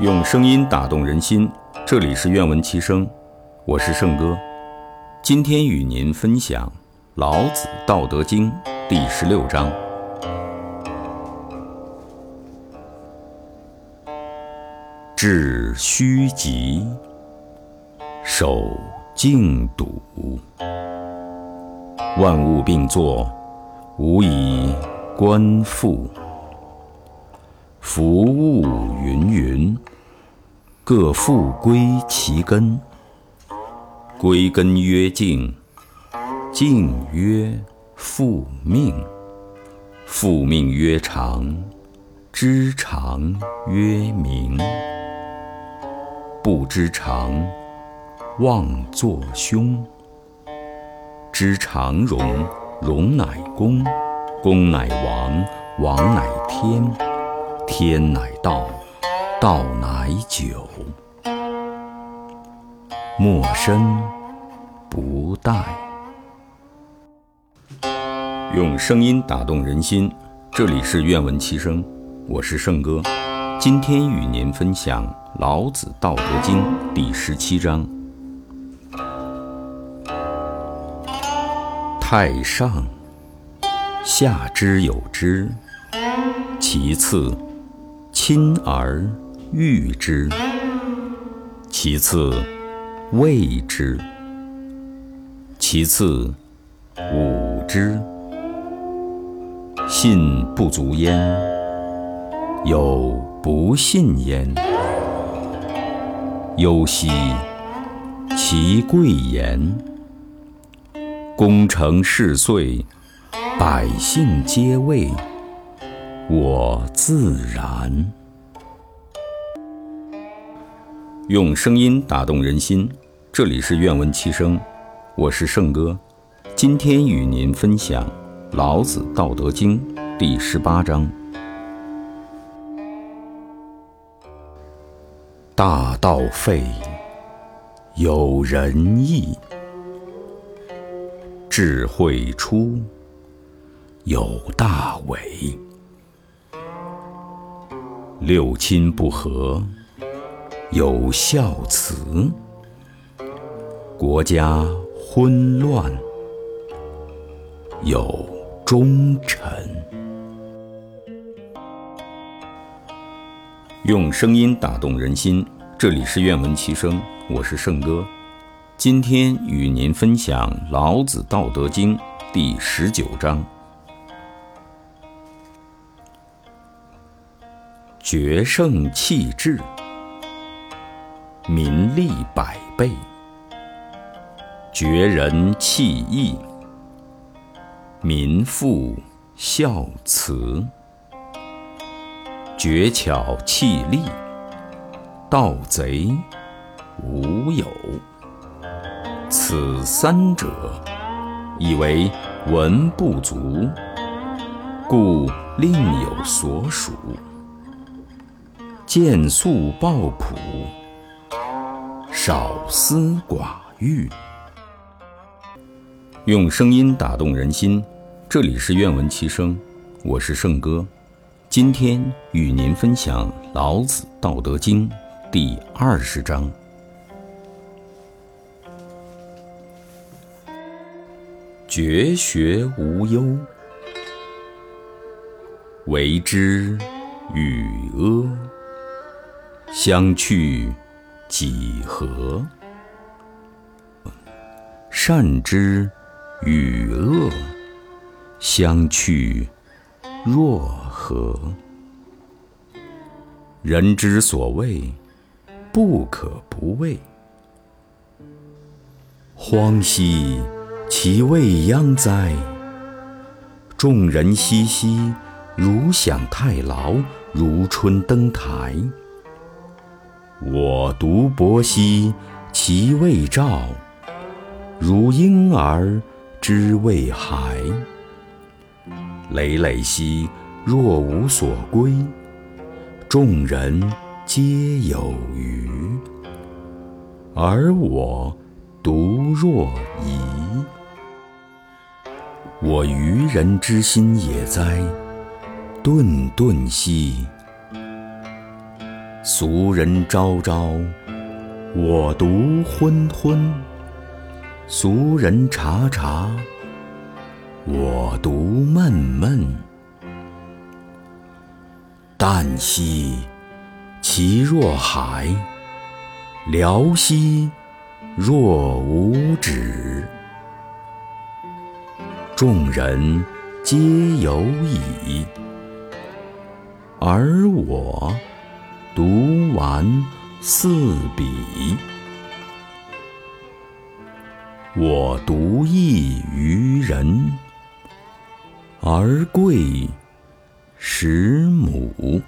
用声音打动人心，这里是愿闻其声，我是圣哥。今天与您分享《老子·道德经》第十六章：致虚极，守静笃，万物并作，无以观复。夫物芸芸，各复归其根。归根曰静，静曰复命，复命曰长，知常曰明。不知常，妄作凶。知常容，容乃公，公乃王，王乃天。天乃道，道乃久。莫身不殆。用声音打动人心，这里是愿闻其声，我是圣哥。今天与您分享《老子·道德经》第十七章：太上，下之有之；其次，亲而誉之，其次畏之，其次侮之。信不足焉，有不信焉。忧兮，其贵言。功成事遂，百姓皆谓。我自然。用声音打动人心，这里是愿闻其声，我是圣哥。今天与您分享《老子·道德经》第十八章：大道废，有仁义；智慧出，有大伪。六亲不和，有孝慈；国家昏乱，有忠臣。用声音打动人心，这里是愿闻其声，我是圣哥。今天与您分享《老子·道德经》第十九章。决胜气质，民利百倍；绝人弃义，民复孝慈；绝巧弃利，盗贼无有。此三者，以为文不足，故另有所属。见素抱朴，少思寡欲。用声音打动人心，这里是愿闻其声，我是圣哥。今天与您分享《老子·道德经》第二十章：绝学无忧，为之与阿。相去几何？善之与恶，相去若何？人之所畏，不可不畏。荒兮，其未央哉！众人熙熙，如享太牢，如春登台。我独泊兮，其未兆；如婴儿之未孩。累累兮，若无所归。众人皆有余，而我独若遗。我愚人之心也哉！顿顿兮，俗人昭昭，我独昏昏；俗人察察，我独闷闷。旦兮其若海，辽兮若无止。众人皆有矣，而我读完四笔。我独异于人，而贵十母。